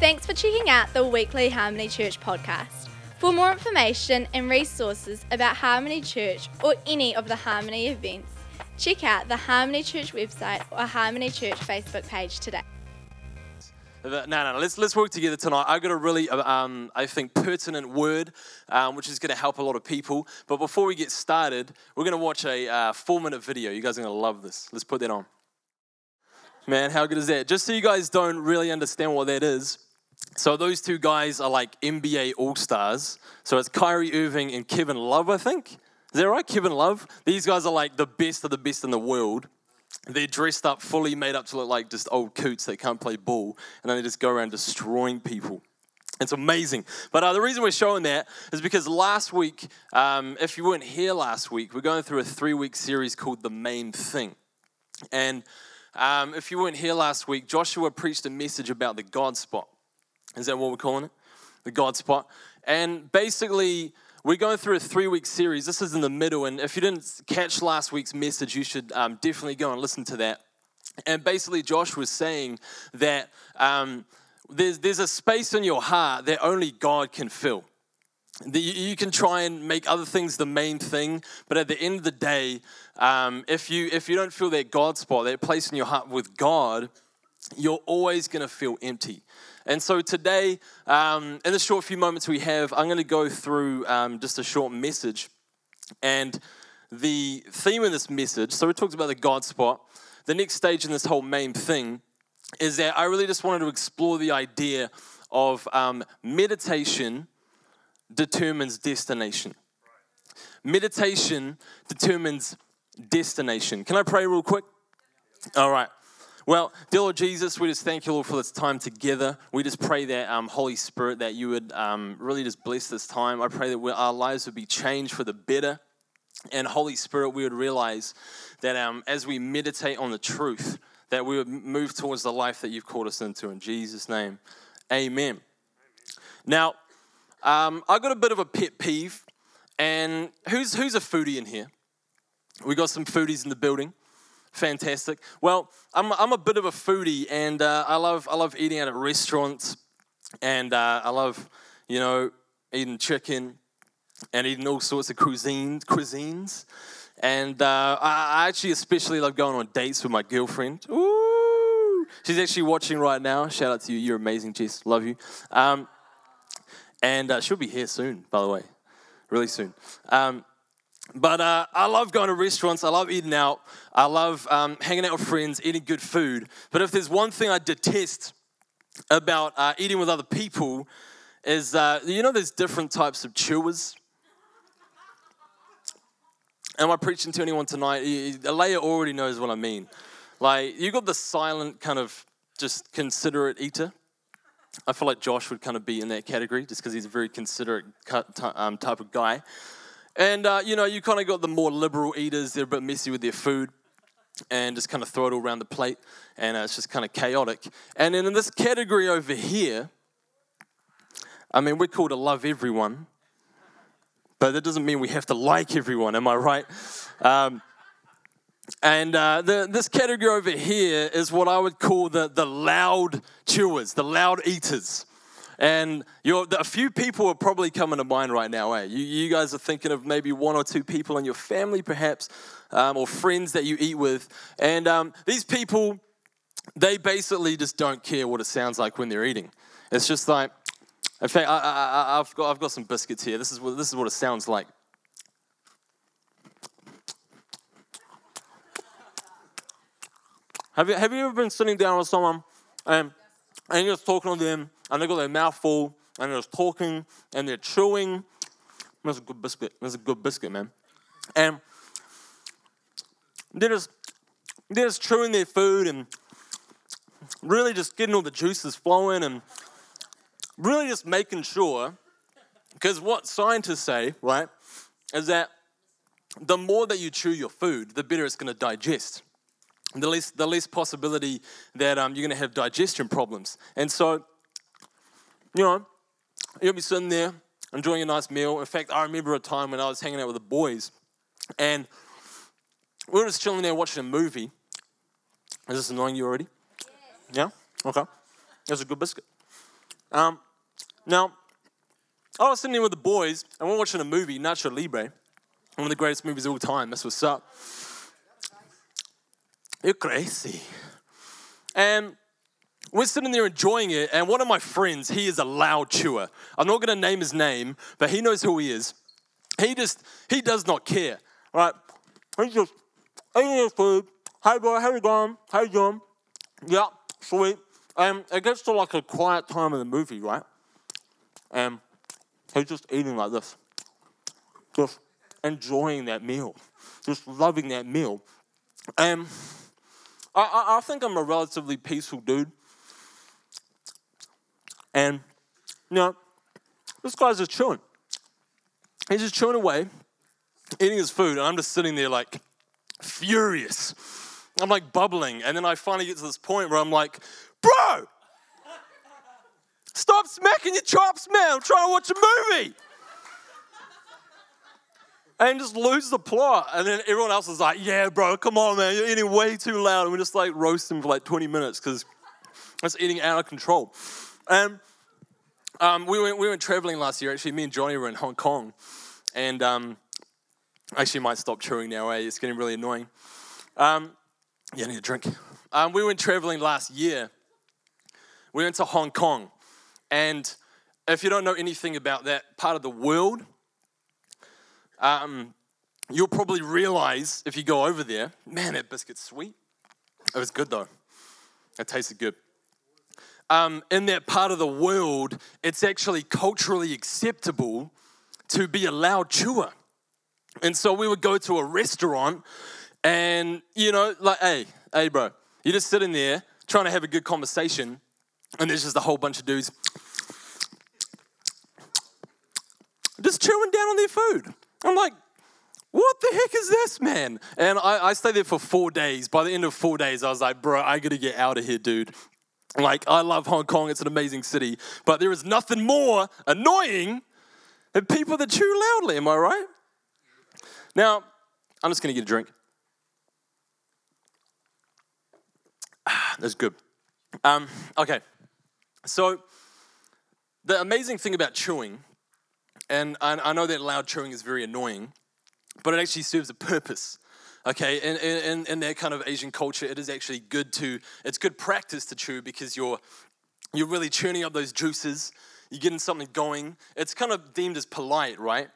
Thanks for checking out the weekly Harmony Church podcast. For more information and resources about Harmony Church or any of the Harmony events, check out the Harmony Church website or Harmony Church Facebook page today. No, no, no. Let's let's work together tonight. I've got a really, um, I think, pertinent word, um, which is going to help a lot of people. But before we get started, we're going to watch a uh, four-minute video. You guys are going to love this. Let's put that on. Man, how good is that? Just so you guys don't really understand what that is. So those two guys are like NBA All Stars. So it's Kyrie Irving and Kevin Love, I think. Is that right? Kevin Love. These guys are like the best of the best in the world. They're dressed up, fully made up to look like just old coots that can't play ball, and then they just go around destroying people. It's amazing. But uh, the reason we're showing that is because last week, um, if you weren't here last week, we're going through a three week series called The Main Thing. And um, if you weren't here last week, Joshua preached a message about the God spot. Is that what we're calling it? The God spot. And basically, we're going through a three week series. This is in the middle. And if you didn't catch last week's message, you should um, definitely go and listen to that. And basically, Josh was saying that um, there's, there's a space in your heart that only God can fill. You can try and make other things the main thing, but at the end of the day, um, if you if you don't feel that God spot, that place in your heart with God, you're always going to feel empty. And so today, um, in the short few moments we have, I'm going to go through um, just a short message. And the theme of this message, so we talked about the God spot. The next stage in this whole main thing is that I really just wanted to explore the idea of um, meditation determines destination. Meditation determines destination. Can I pray real quick? All right. Well, dear Lord Jesus, we just thank you, Lord, for this time together. We just pray that, um, Holy Spirit, that you would um, really just bless this time. I pray that we, our lives would be changed for the better. And Holy Spirit, we would realize that um, as we meditate on the truth, that we would move towards the life that you've called us into. In Jesus' name, amen. Now, um, I got a bit of a pet peeve, and who's who's a foodie in here? We got some foodies in the building. Fantastic. Well, I'm, I'm a bit of a foodie, and uh, I love I love eating out at restaurants, and uh, I love you know eating chicken and eating all sorts of cuisines cuisines. And uh, I actually especially love going on dates with my girlfriend. Ooh, she's actually watching right now. Shout out to you. You're amazing, Jess. Love you. Um, and uh, she'll be here soon, by the way, really soon. Um, but uh, I love going to restaurants. I love eating out. I love um, hanging out with friends, eating good food. But if there's one thing I detest about uh, eating with other people, is uh, you know there's different types of chewers. Am I preaching to anyone tonight? Alea already knows what I mean. Like you got the silent kind of just considerate eater. I feel like Josh would kind of be in that category just because he's a very considerate um, type of guy. And, uh, you know, you kind of got the more liberal eaters, they're a bit messy with their food and just kind of throw it all around the plate and uh, it's just kind of chaotic. And then in this category over here, I mean, we're called to love everyone, but that doesn't mean we have to like everyone, am I right? Um, and uh, the, this category over here is what I would call the, the loud chewers, the loud eaters. And a few people are probably coming to mind right now, eh? You, you guys are thinking of maybe one or two people in your family, perhaps, um, or friends that you eat with. And um, these people, they basically just don't care what it sounds like when they're eating. It's just like, in fact, I, have got, I've got some biscuits here. This is, what, this is what it sounds like. Have you, have you ever been sitting down with someone and, and you're just talking to them and they got their mouth full and they're just talking and they're chewing? That's a good biscuit. That's a good biscuit, man. And they're just, they're just chewing their food and really just getting all the juices flowing and really just making sure, because what scientists say, right, is that the more that you chew your food, the better it's going to digest the least, the least possibility that um, you're going to have digestion problems. And so, you know, you'll be sitting there enjoying a nice meal. In fact, I remember a time when I was hanging out with the boys and we were just chilling there watching a movie. Is this annoying you already? Yeah? Okay. That's a good biscuit. Um, now, I was sitting there with the boys and we're watching a movie, Nacho Libre, one of the greatest movies of all time. That's what's up. You're crazy. And we're sitting there enjoying it, and one of my friends, he is a loud chewer. I'm not gonna name his name, but he knows who he is. He just, he does not care, right? He's just eating his food. Hey, boy, how you going? How you doing? Yeah, sweet. Um, and it gets to like a quiet time in the movie, right? And he's just eating like this, just enjoying that meal, just loving that meal. And I, I, I think I'm a relatively peaceful dude. And, you know, this guy's just chilling. He's just chewing away, eating his food, and I'm just sitting there like furious. I'm like bubbling, and then I finally get to this point where I'm like, bro, stop smacking your chops, man. I'm trying to watch a movie. And just lose the plot. And then everyone else is like, yeah, bro, come on, man. You're eating way too loud. And we just like roast him for like 20 minutes because it's eating out of control. And um, we, went, we went traveling last year. Actually, me and Johnny were in Hong Kong. And um, actually, might stop chewing now, eh? It's getting really annoying. Um, yeah, I need a drink. Um, we went traveling last year. We went to Hong Kong. And if you don't know anything about that part of the world, um, you'll probably realize if you go over there, man, that biscuit's sweet. It was good though. It tasted good. Um, in that part of the world, it's actually culturally acceptable to be a loud chewer. And so we would go to a restaurant and, you know, like, hey, hey, bro, you're just sitting there trying to have a good conversation, and there's just a whole bunch of dudes just chewing down on their food. I'm like, what the heck is this, man? And I, I stayed there for four days. By the end of four days, I was like, bro, I gotta get out of here, dude. Like, I love Hong Kong, it's an amazing city, but there is nothing more annoying than people that chew loudly, am I right? Now, I'm just gonna get a drink. Ah, that's good. Um, okay, so the amazing thing about chewing and I, know that loud chewing is very annoying, but it actually serves a purpose. Okay, in, in, in that kind of Asian culture, it is actually good to, it's good practice to chew because you're, you're really churning up those juices, you're getting something going. It's kind of deemed as polite, right?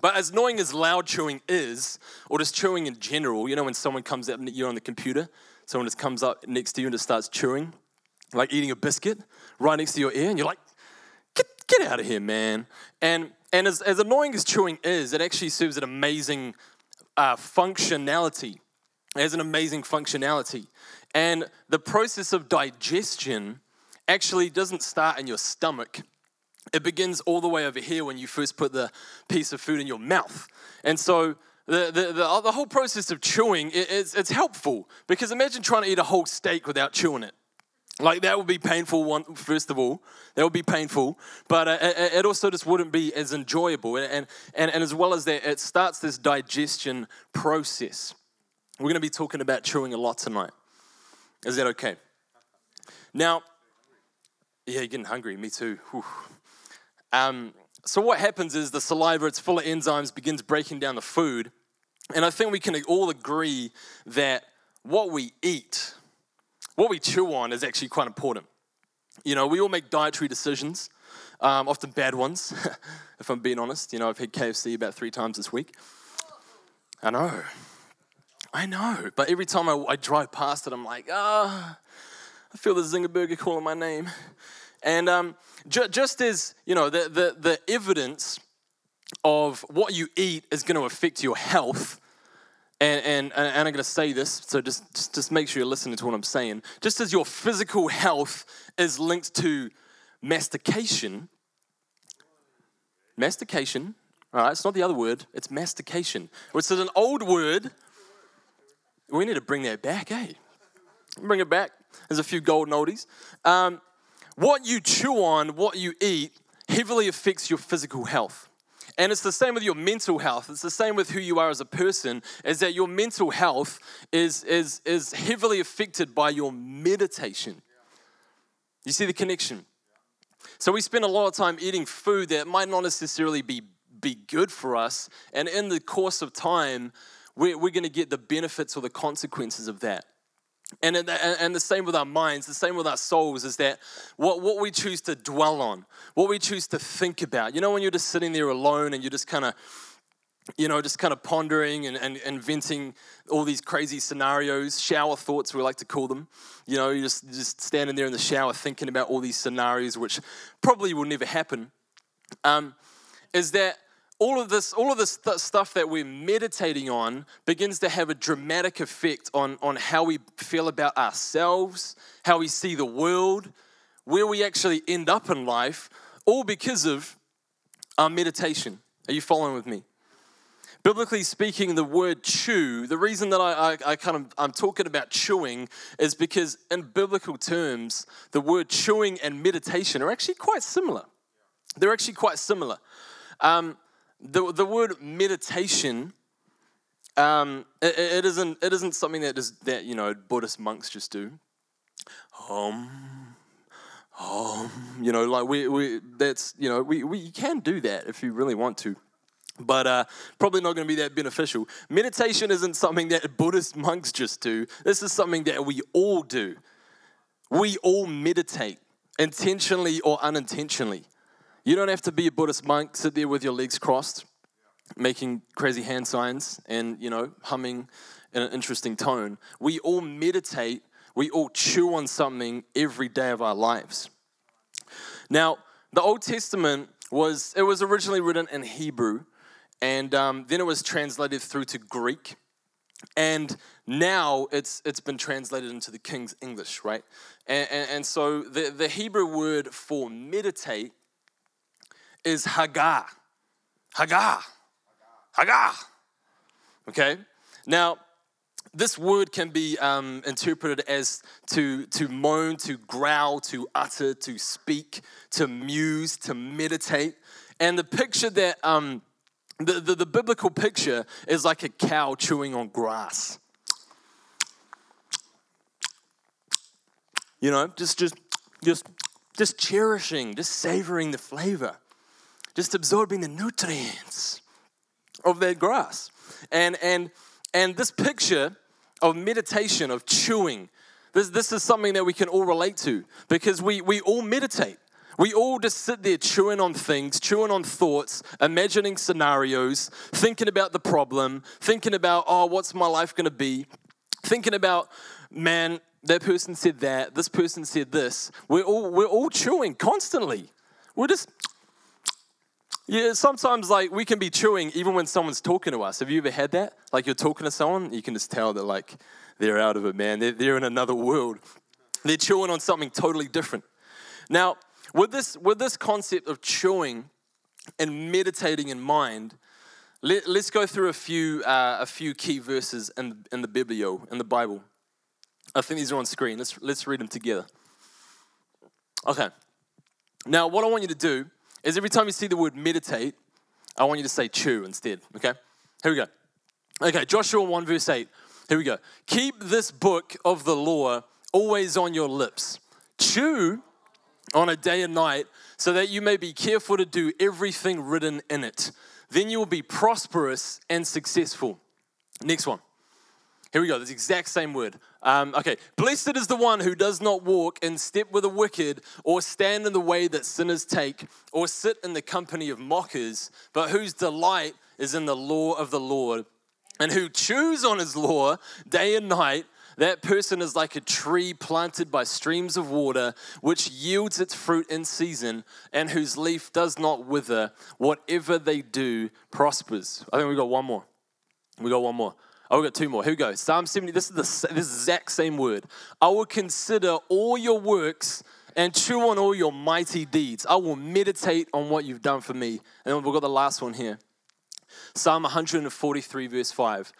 But as annoying as loud chewing is, or just chewing in general, you know, when someone comes up, you're on the computer, someone just comes up next to you and just starts chewing, like eating a biscuit right next to your ear, and you're like, get, get out of here, man. And and as, as annoying as chewing is, it actually serves an amazing uh, functionality. It has an amazing functionality. And the process of digestion actually doesn't start in your stomach. It begins all the way over here when you first put the piece of food in your mouth. And so the, the, the, the whole process of chewing, it, it's, it's helpful because imagine trying to eat a whole steak without chewing it. Like that would be painful. One first of all, that would be painful, but uh, it also just wouldn't be as enjoyable. And, and and as well as that, it starts this digestion process. We're going to be talking about chewing a lot tonight. Is that okay? Now, yeah, you're getting hungry. Me too. Um, so what happens is the saliva, it's full of enzymes, begins breaking down the food, and I think we can all agree that what we eat what we chew on is actually quite important. You know, we all make dietary decisions, um, often bad ones, if I'm being honest. You know, I've had KFC about three times this week. I know. I know. But every time I, I drive past it, I'm like, ah, oh, I feel the Zinger Burger calling my name. And um, ju- just as, you know, the, the, the evidence of what you eat is going to affect your health, and, and, and I'm going to say this, so just, just, just make sure you're listening to what I'm saying. Just as your physical health is linked to mastication, mastication, all right, it's not the other word, it's mastication, which is an old word. We need to bring that back, eh? Bring it back. There's a few golden oldies. Um, what you chew on, what you eat, heavily affects your physical health. And it's the same with your mental health. It's the same with who you are as a person, is that your mental health is, is, is heavily affected by your meditation. You see the connection? So we spend a lot of time eating food that might not necessarily be, be good for us. And in the course of time, we're, we're going to get the benefits or the consequences of that. And, and the same with our minds, the same with our souls is that what, what we choose to dwell on, what we choose to think about. You know, when you're just sitting there alone and you're just kind of, you know, just kind of pondering and, and inventing all these crazy scenarios, shower thoughts, we like to call them. You know, you're just, just standing there in the shower thinking about all these scenarios, which probably will never happen. Um, is that all of this, all of this st- stuff that we're meditating on begins to have a dramatic effect on, on how we feel about ourselves, how we see the world, where we actually end up in life, all because of our meditation. Are you following with me? Biblically speaking, the word chew, the reason that I, I, I, kind of I'm talking about chewing is because in biblical terms, the word chewing and meditation are actually quite similar. They're actually quite similar. Um, the, the word meditation, um, it, it, isn't, it isn't something that, is, that, you know, Buddhist monks just do. Um, um, you know, like we, we that's, you know, we, we can do that if you really want to but uh, probably not going to be that beneficial. Meditation isn't something that Buddhist monks just do. This is something that we all do. We all meditate, intentionally or unintentionally. You don't have to be a Buddhist monk, sit there with your legs crossed, making crazy hand signs and, you know, humming in an interesting tone. We all meditate, we all chew on something every day of our lives. Now, the Old Testament was, it was originally written in Hebrew, and um, then it was translated through to Greek. And now it's, it's been translated into the King's English, right? And, and, and so the, the Hebrew word for meditate is Haggah. Haggah. Haggah. Okay? Now, this word can be um, interpreted as to, to moan, to growl, to utter, to speak, to muse, to meditate. And the picture that, um, the, the, the biblical picture is like a cow chewing on grass. You know, just, just, just, just cherishing, just savoring the flavor just absorbing the nutrients of that grass. And, and, and this picture of meditation, of chewing, this, this is something that we can all relate to because we, we all meditate. We all just sit there chewing on things, chewing on thoughts, imagining scenarios, thinking about the problem, thinking about, oh, what's my life gonna be? Thinking about, man, that person said that, this person said this. We're all, we're all chewing constantly. We're just yeah, sometimes like we can be chewing even when someone's talking to us. Have you ever had that? Like you're talking to someone, you can just tell that like they're out of it, man. They're, they're in another world. They're chewing on something totally different. Now, with this with this concept of chewing and meditating in mind, let, us go through a few uh, a few key verses in in the Biblio in the Bible. I think these are on screen. Let's let's read them together. Okay. Now, what I want you to do is every time you see the word meditate, I want you to say chew instead, okay? Here we go. Okay, Joshua 1, verse 8. Here we go. Keep this book of the law always on your lips. Chew on a day and night so that you may be careful to do everything written in it. Then you will be prosperous and successful. Next one. Here we go, this exact same word. Um, okay, blessed is the one who does not walk in step with the wicked, or stand in the way that sinners take, or sit in the company of mockers, but whose delight is in the law of the Lord, and who chews on his law day and night. That person is like a tree planted by streams of water, which yields its fruit in season, and whose leaf does not wither. Whatever they do prospers. I think we got one more. We got one more. Oh, we've got two more. Here we go. Psalm 70. This is the this exact same word. I will consider all your works and chew on all your mighty deeds. I will meditate on what you've done for me. And then we've got the last one here. Psalm 143, verse 5.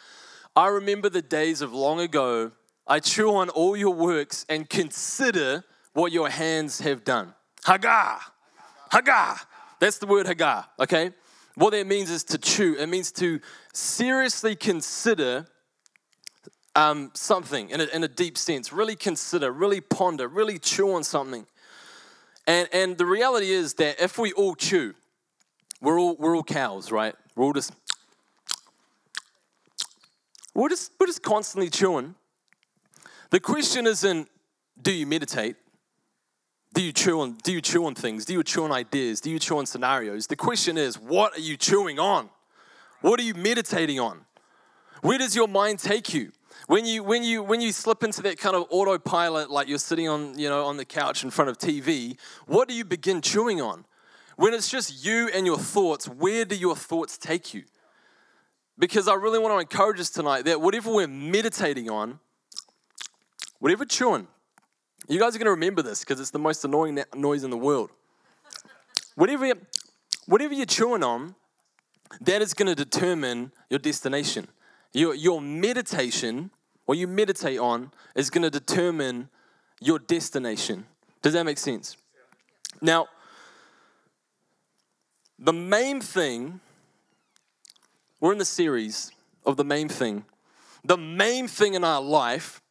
I remember the days of long ago. I chew on all your works and consider what your hands have done. Haggah. Haggah. That's the word Haggah, okay? What that means is to chew. It means to seriously consider um, something in a, in a deep sense. Really consider, really ponder, really chew on something. And, and the reality is that if we all chew, we're all, we're all cows, right? We're all just, we're just, we're just constantly chewing. The question isn't, do you meditate? Do you chew on, do you chew on things? Do you chew on ideas? Do you chew on scenarios? The question is, what are you chewing on? What are you meditating on? Where does your mind take you? When you when you when you slip into that kind of autopilot, like you're sitting on you know on the couch in front of TV, what do you begin chewing on? When it's just you and your thoughts, where do your thoughts take you? Because I really want to encourage us tonight that whatever we're meditating on, whatever chewing, you guys are going to remember this because it's the most annoying noise in the world. Whatever, whatever you're chewing on, that is going to determine your destination. Your, your meditation, what you meditate on, is going to determine your destination. Does that make sense? Now, the main thing, we're in the series of the main thing. The main thing in our life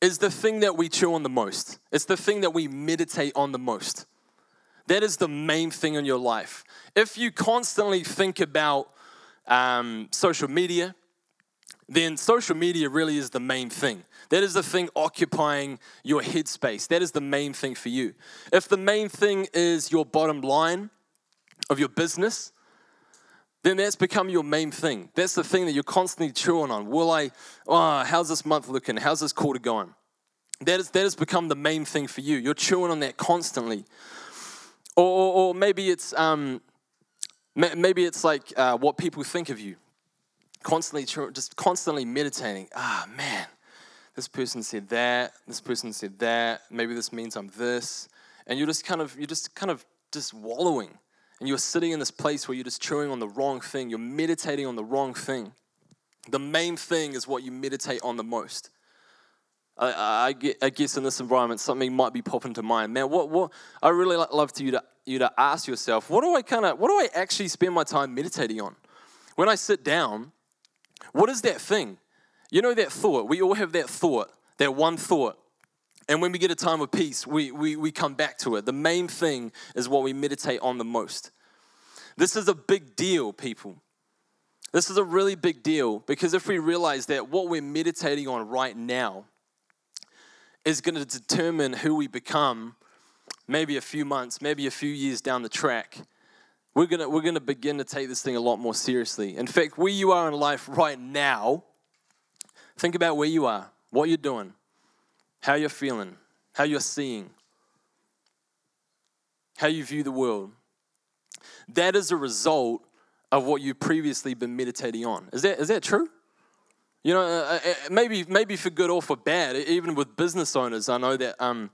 is the thing that we chew on the most. It's the thing that we meditate on the most. That is the main thing in your life. If you constantly think about um, social media, then social media really is the main thing. That is the thing occupying your headspace. That is the main thing for you. If the main thing is your bottom line of your business, then that's become your main thing. That's the thing that you're constantly chewing on. Will I, oh, how's this month looking? How's this quarter going? That, is, that has become the main thing for you. You're chewing on that constantly. Or, or, or maybe it's um, maybe it's like uh, what people think of you. Constantly, just constantly meditating. Ah, man, this person said that. This person said that. Maybe this means I'm this. And you're just kind of you're just kind of just wallowing and you're sitting in this place where you're just chewing on the wrong thing, you're meditating on the wrong thing. The main thing is what you meditate on the most. I, I, I guess in this environment, something might be popping to mind. Man, what, what I really love to you to you to ask yourself, what do I kind of, what do I actually spend my time meditating on? When I sit down, what is that thing? You know that thought. We all have that thought, that one thought and when we get a time of peace, we, we, we come back to it. The main thing is what we meditate on the most. This is a big deal, people. This is a really big deal because if we realize that what we're meditating on right now is going to determine who we become maybe a few months, maybe a few years down the track, we're going to, we're going to begin to take this thing a lot more seriously. In fact, where you are in life right now, think about where you are, what you're doing how you're feeling, how you're seeing, how you view the world. That is a result of what you've previously been meditating on. Is that, is that true? You know, uh, uh, uh, maybe, maybe for good or for bad, even with business owners, I know that. Um,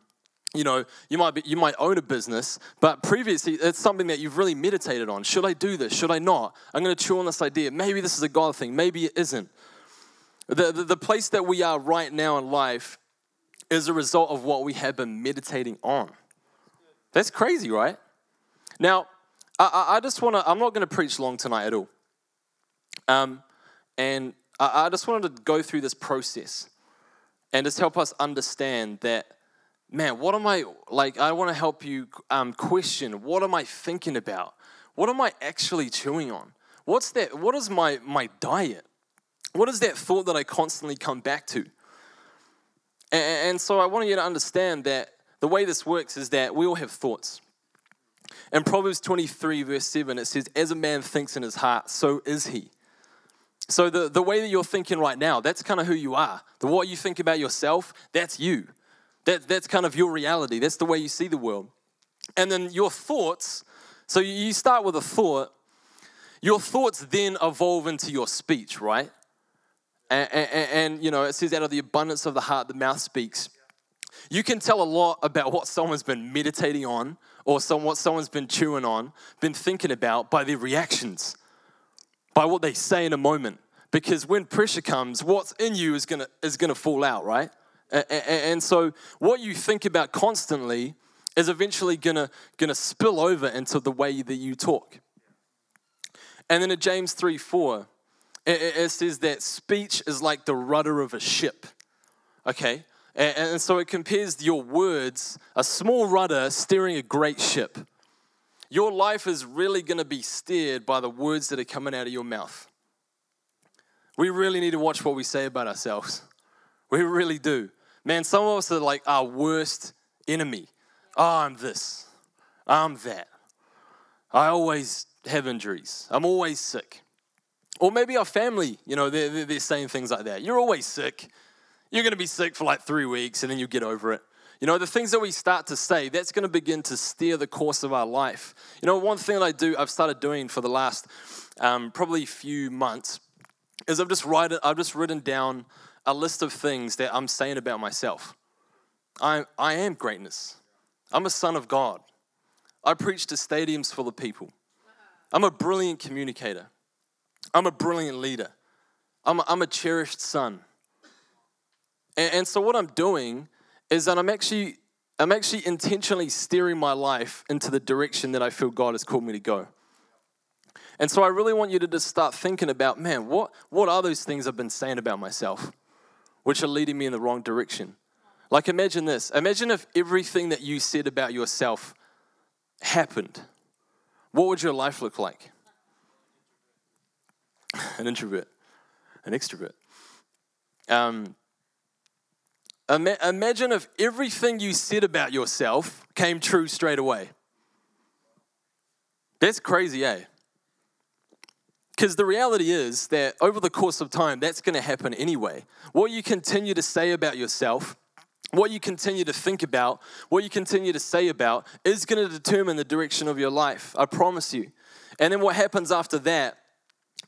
you know, you might be, you might own a business, but previously it's something that you've really meditated on. Should I do this? Should I not? I'm going to chew on this idea. Maybe this is a God thing. Maybe it isn't. The, the, the place that we are right now in life is a result of what we have been meditating on. That's crazy, right? Now, I, I just want to, I'm not going to preach long tonight at all. Um, and I, I just wanted to go through this process and just help us understand that, man, what am I, like, I want to help you um, question what am I thinking about? What am I actually chewing on? What's that, what is my, my diet? What is that thought that I constantly come back to? And, so I want you to understand that the way this works is that we all have thoughts. In Proverbs 23, verse 7, it says, As a man thinks in his heart, so is he. So the, the way that you're thinking right now, that's kind of who you are. The what you think about yourself, that's you. That, that's kind of your reality. That's the way you see the world. And then your thoughts, so you start with a thought, your thoughts then evolve into your speech, right? And, and, and, you know, it says, out of the abundance of the heart, the mouth speaks. You can tell a lot about what someone's been meditating on or some, what someone's been chewing on, been thinking about by their reactions, by what they say in a moment. Because when pressure comes, what's in you is gonna, is gonna fall out, right? And, and so what you think about constantly is eventually gonna, gonna spill over into the way that you talk. And then in James 3 4, it, says that speech is like the rudder of a ship. Okay? And, and so it compares your words, a small rudder steering a great ship. Your life is really going to be steered by the words that are coming out of your mouth. We really need to watch what we say about ourselves. We really do. Man, some of us are like our worst enemy. Oh, I'm this. Ah, I'm that. I always have injuries. I'm always sick. Or maybe our family, you know, they're, they're saying things like that. You're always sick. You're going to be sick for like three weeks and then you get over it. You know, the things that we start to say, that's going to begin to steer the course of our life. You know, one thing that I do, I've started doing for the last um, probably few months, is I've just write, I've just written down a list of things that I'm saying about myself. I, I am greatness. I'm a son of God. I preach to stadiums full of people. I'm a brilliant communicator. I'm a brilliant leader. I'm a, I'm a cherished son. And, and so what I'm doing is that I'm actually I'm actually intentionally steering my life into the direction that I feel God has called me to go. And so I really want you to just start thinking about, man, what, what are those things I've been saying about myself which are leading me in the wrong direction? Like, imagine this. Imagine if everything that you said about yourself happened. What would your life look like? An introvert, an extrovert. Um, Imagine if everything you said about yourself came true straight away. That's crazy, eh? Because the reality is that over the course of time, that's going to happen anyway. What you continue to say about yourself, what you continue to think about, what you continue to say about, is going to determine the direction of your life. I promise you. And then what happens after that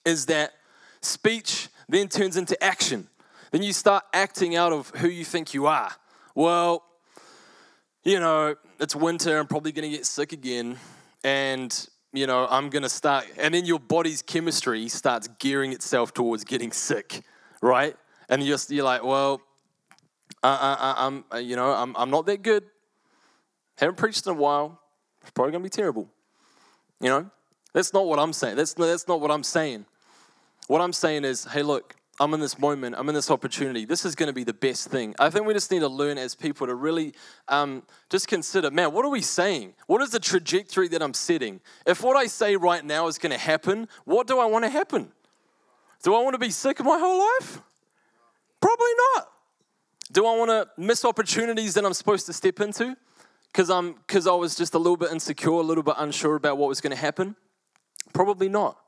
is that speech then turns into action then you start acting out of who you think you are. Well, you know, it's winter, I'm probably gonna get sick again, and you know, I'm gonna start, and then your body's chemistry starts gearing itself towards getting sick, right? And you're, you're like, well, uh, uh, uh, I'm, you know, I'm, I'm not that good. Haven't preached in a while. It's probably gonna be terrible. You know, that's not what I'm saying. That's that's not what I'm saying. What I'm saying is, hey, look, I'm in this moment, I'm in this opportunity. This is going to be the best thing. I think we just need to learn as people to really um, just consider man, what are we saying? What is the trajectory that I'm setting? If what I say right now is going to happen, what do I want to happen? Do I want to be sick my whole life? Probably not. Do I want to miss opportunities that I'm supposed to step into because I'm because I was just a little bit insecure, a little bit unsure about what was going to happen? Probably not.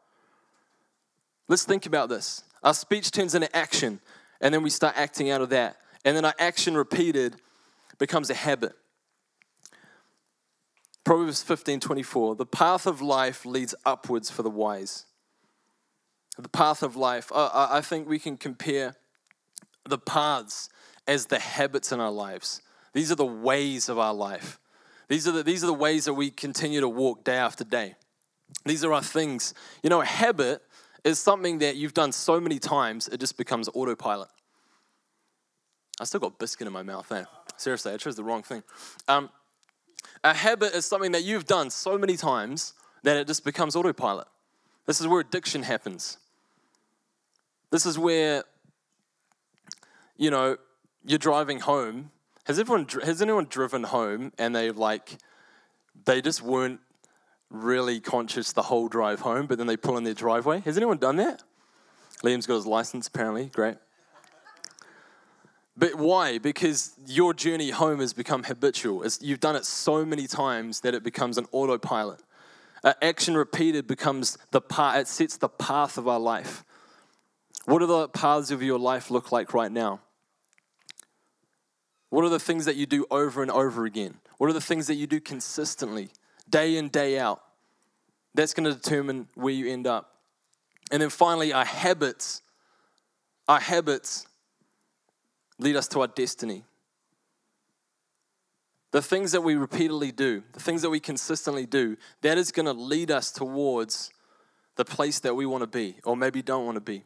Let's think about this. Our speech turns into action, and then we start acting out of that. And then our action repeated becomes a habit. Proverbs 15 24. The path of life leads upwards for the wise. The path of life. I, I think we can compare the paths as the habits in our lives. These are the ways of our life. These are the, these are the ways that we continue to walk day after day. These are our things. You know, a habit is something that you've done so many times, it just becomes autopilot. I still got biscuit in my mouth. Eh? Seriously, I chose the wrong thing. Um, a habit is something that you've done so many times that it just becomes autopilot. This is where addiction happens. This is where, you know, you're driving home. Has everyone has anyone driven home and they've like they just weren't really conscious the whole drive home, but then they pull in their driveway. Has anyone done that? Liam's got his license, apparently. Great. But why? Because your journey home has become habitual. It's, you've done it so many times that it becomes an autopilot. Uh, action repeated becomes the path, it sets the path of our life. What do the paths of your life look like right now? What are the things that you do over and over again? What are the things that you do consistently? Day in, day out. That's going to determine where you end up. And then finally, our habits. Our habits lead us to our destiny. The things that we repeatedly do, the things that we consistently do, that is going to lead us towards the place that we want to be, or maybe don't want to be.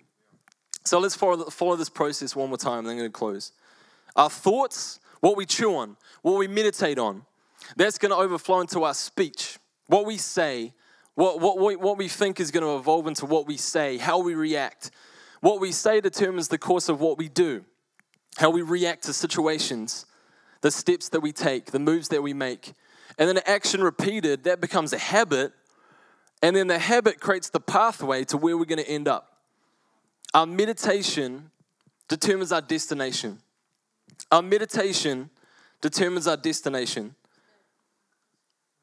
So let's follow, this process one more time, and then I'm going to close. Our thoughts, what we chew on, what we meditate on, that's going to overflow into our speech. What we say, what, what, what we think is going to evolve into what we say, how we react. What we say determines the course of what we do. how we react to situations, the steps that we take, the moves that we make. And then action repeated, that becomes a habit. And then the habit creates the pathway to where we're going to end up. Our meditation determines our destination. Our meditation determines our destination.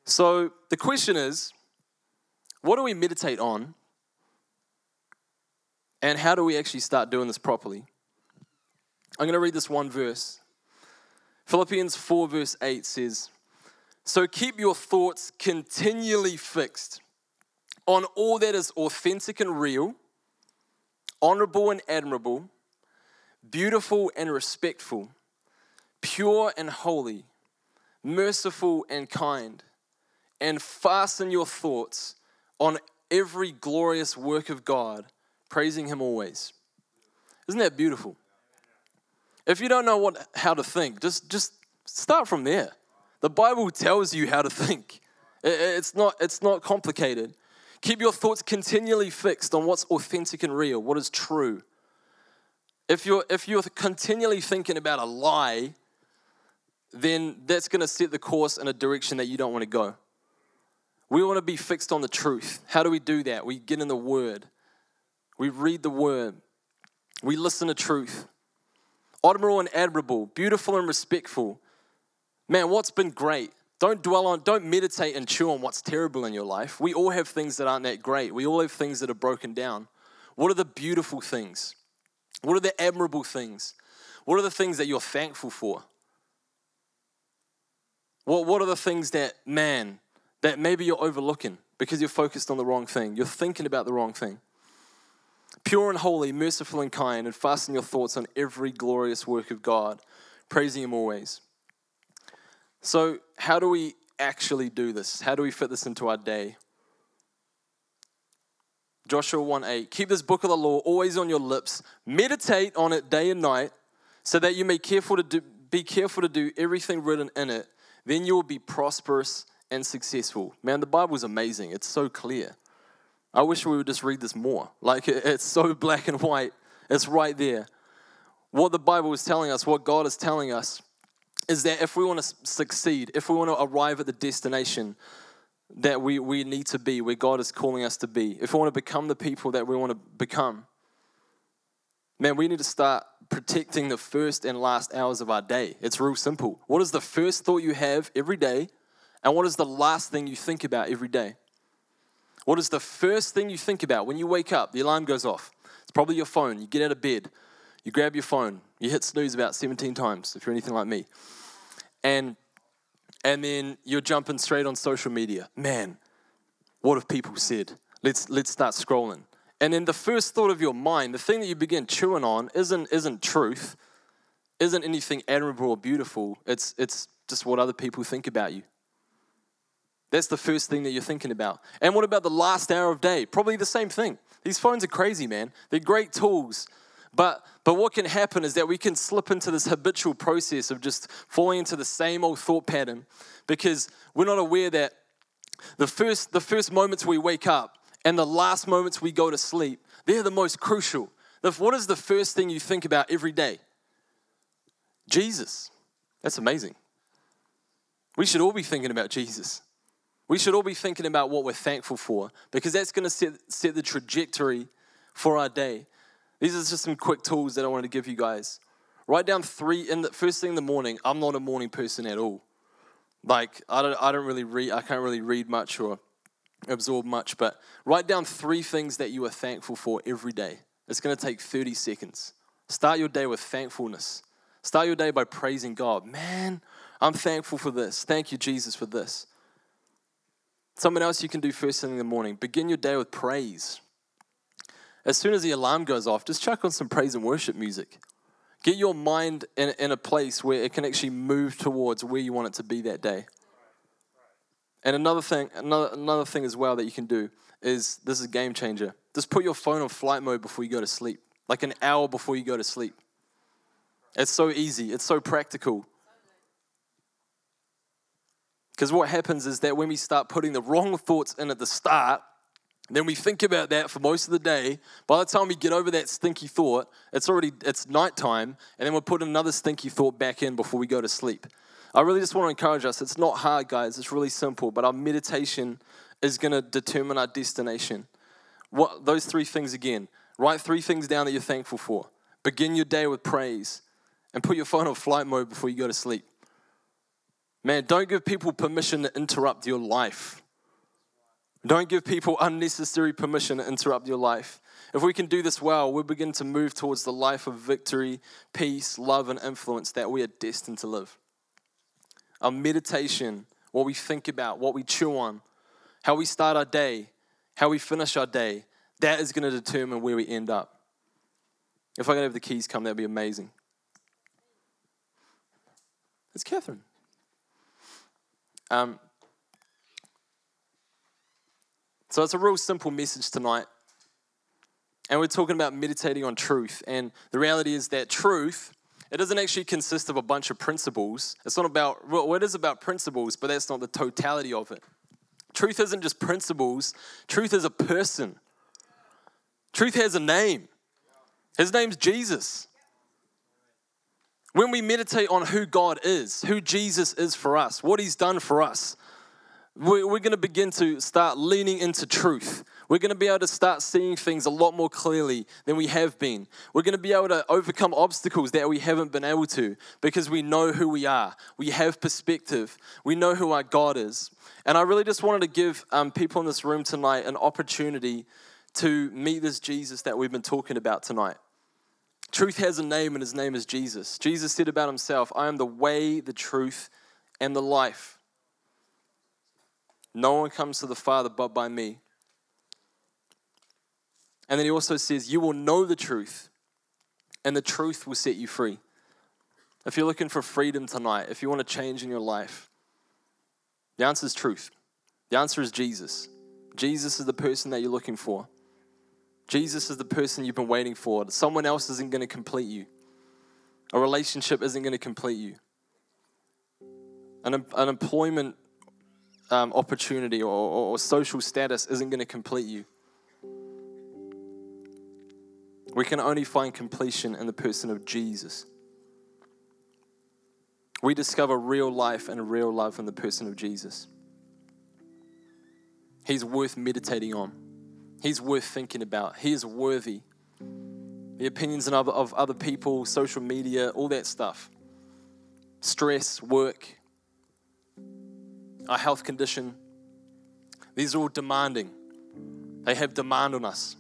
So the question is what do we meditate on? And how do we actually start doing this properly? I'm going to read this one verse. Philippians 4, verse 8 says, So keep your thoughts continually fixed on all that is authentic and real, honorable and admirable, beautiful and respectful, pure and holy, merciful and kind, and fasten your thoughts on every glorious work of God, praising Him always. Isn't that beautiful? If you don't know what, how to think, just, just start from there. The Bible tells you how to think. It's not, it's not complicated. Keep your thoughts continually fixed on what's authentic and real, what is true. If you're, if you're continually thinking about a lie, then that's going to set the course in a direction that you don't want to go. We want to be fixed on the truth. How do we do that? We get in the Word, we read the Word, we listen to truth admirable and admirable, beautiful and respectful. Man, what's been great? Don't dwell on, don't meditate and chew on what's terrible in your life. We all have things that aren't that great. We all have things that are broken down. What are the beautiful things? What are the admirable things? What are the things that you're thankful for? What, what are the things that, man, that maybe you're overlooking because you're focused on the wrong thing? You're thinking about the wrong thing pure and holy, merciful and kind, and fasten your thoughts on every glorious work of God, praising Him always. So, how do we actually do this? How do we fit this into our day? Joshua 1 8. Keep this book of the law always on your lips, meditate on it day and night, so that you may careful to do, be careful to do everything written in it. Then you will be prosperous and successful. Man, the Bible is amazing. It's so clear. I wish we would just read this more. Like it's so black and white, it's right there. What the Bible is telling us, what God is telling us, is that if we want to succeed, if we want to arrive at the destination that we, we need to be, where God is calling us to be, if we want to become the people that we want to become, man, we need to start protecting the first and last hours of our day. It's real simple. What is the first thought you have every day, and what is the last thing you think about every day? What is the first thing you think about when you wake up? The alarm goes off. It's probably your phone. You get out of bed, you grab your phone, you hit snooze about 17 times if you're anything like me. And and then you're jumping straight on social media. Man, what have people said? Let's let's start scrolling. And then the first thought of your mind, the thing that you begin chewing on isn't isn't truth, isn't anything admirable or beautiful. It's it's just what other people think about you. That's the first thing that you're thinking about. And what about the last hour of day? Probably the same thing. These phones are crazy, man. They're great tools. But, but what can happen is that we can slip into this habitual process of just falling into the same old thought pattern because we're not aware that the first, the first moments we wake up and the last moments we go to sleep, they're the most crucial. What is the first thing you think about every day? Jesus. That's amazing. We should all be thinking about Jesus. We should all be thinking about what we're thankful for because that's going to set, set the trajectory for our day. These are just some quick tools that I wanted to give you guys. Write down three in the first thing in the morning. I'm not a morning person at all. Like I don't, I don't really read. I can't really read much or absorb much. But write down three things that you are thankful for every day. It's going to take 30 seconds. Start your day with thankfulness. Start your day by praising God. Man, I'm thankful for this. Thank you, Jesus, for this. Something else you can do first thing in the morning begin your day with praise. As soon as the alarm goes off, just chuck on some praise and worship music. Get your mind in, in a place where it can actually move towards where you want it to be that day. And another thing, another, another thing as well that you can do is this is a game changer. Just put your phone on flight mode before you go to sleep, like an hour before you go to sleep. It's so easy, it's so practical. Because what happens is that when we start putting the wrong thoughts in at the start, then we think about that for most of the day. By the time we get over that stinky thought, it's already it's nighttime, and then we'll put another stinky thought back in before we go to sleep. I really just want to encourage us. It's not hard, guys. It's really simple, but our meditation is going to determine our destination. What those three things again? Write three things down that you're thankful for. Begin your day with praise, and put your phone on flight mode before you go to sleep. Man, don't give people permission to interrupt your life. Don't give people unnecessary permission to interrupt your life. If we can do this well, we'll begin to move towards the life of victory, peace, love, and influence that we are destined to live. Our meditation, what we think about, what we chew on, how we start our day, how we finish our day, that is going to determine where we end up. If I could have the keys come, that'd be amazing. It's Catherine. Um, so it's a real simple message tonight. And we're talking about meditating on truth. And the reality is that truth, it doesn't actually consist of a bunch of principles. It's not about, well, it is about principles, but that's not the totality of it. Truth isn't just principles, truth is a person. Truth has a name. His name's Jesus. When we meditate on who God is, who Jesus is for us, what he's done for us, we're, going to begin to start leaning into truth. We're going to be able to start seeing things a lot more clearly than we have been. We're going to be able to overcome obstacles that we haven't been able to because we know who we are. We have perspective. We know who our God is. And I really just wanted to give um, people in this room tonight an opportunity to meet this Jesus that we've been talking about tonight. Truth has a name, and his name is Jesus. Jesus said about himself, I am the way, the truth, and the life. No one comes to the Father but by me. And then he also says, You will know the truth, and the truth will set you free. If you're looking for freedom tonight, if you want to change in your life, the answer is truth. The answer is Jesus. Jesus is the person that you're looking for. Jesus is the person you've been waiting for. Someone else isn't going to complete you. A relationship isn't going to complete you. An, an employment um, opportunity or, or social status isn't going to complete you. We can only find completion in the person of Jesus. We discover real life and real love in the person of Jesus. He's worth meditating on. He's worth thinking about. He is worthy. The opinions of, other people, social media, all that stuff. Stress, work, our health condition. These are all demanding. They have demand on us.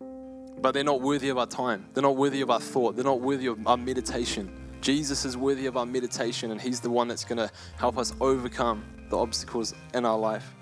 But they're not worthy of our time. They're not worthy of our thought. They're not worthy of our meditation. Jesus is worthy of our meditation, and He's the one that's going to help us overcome the obstacles in our life.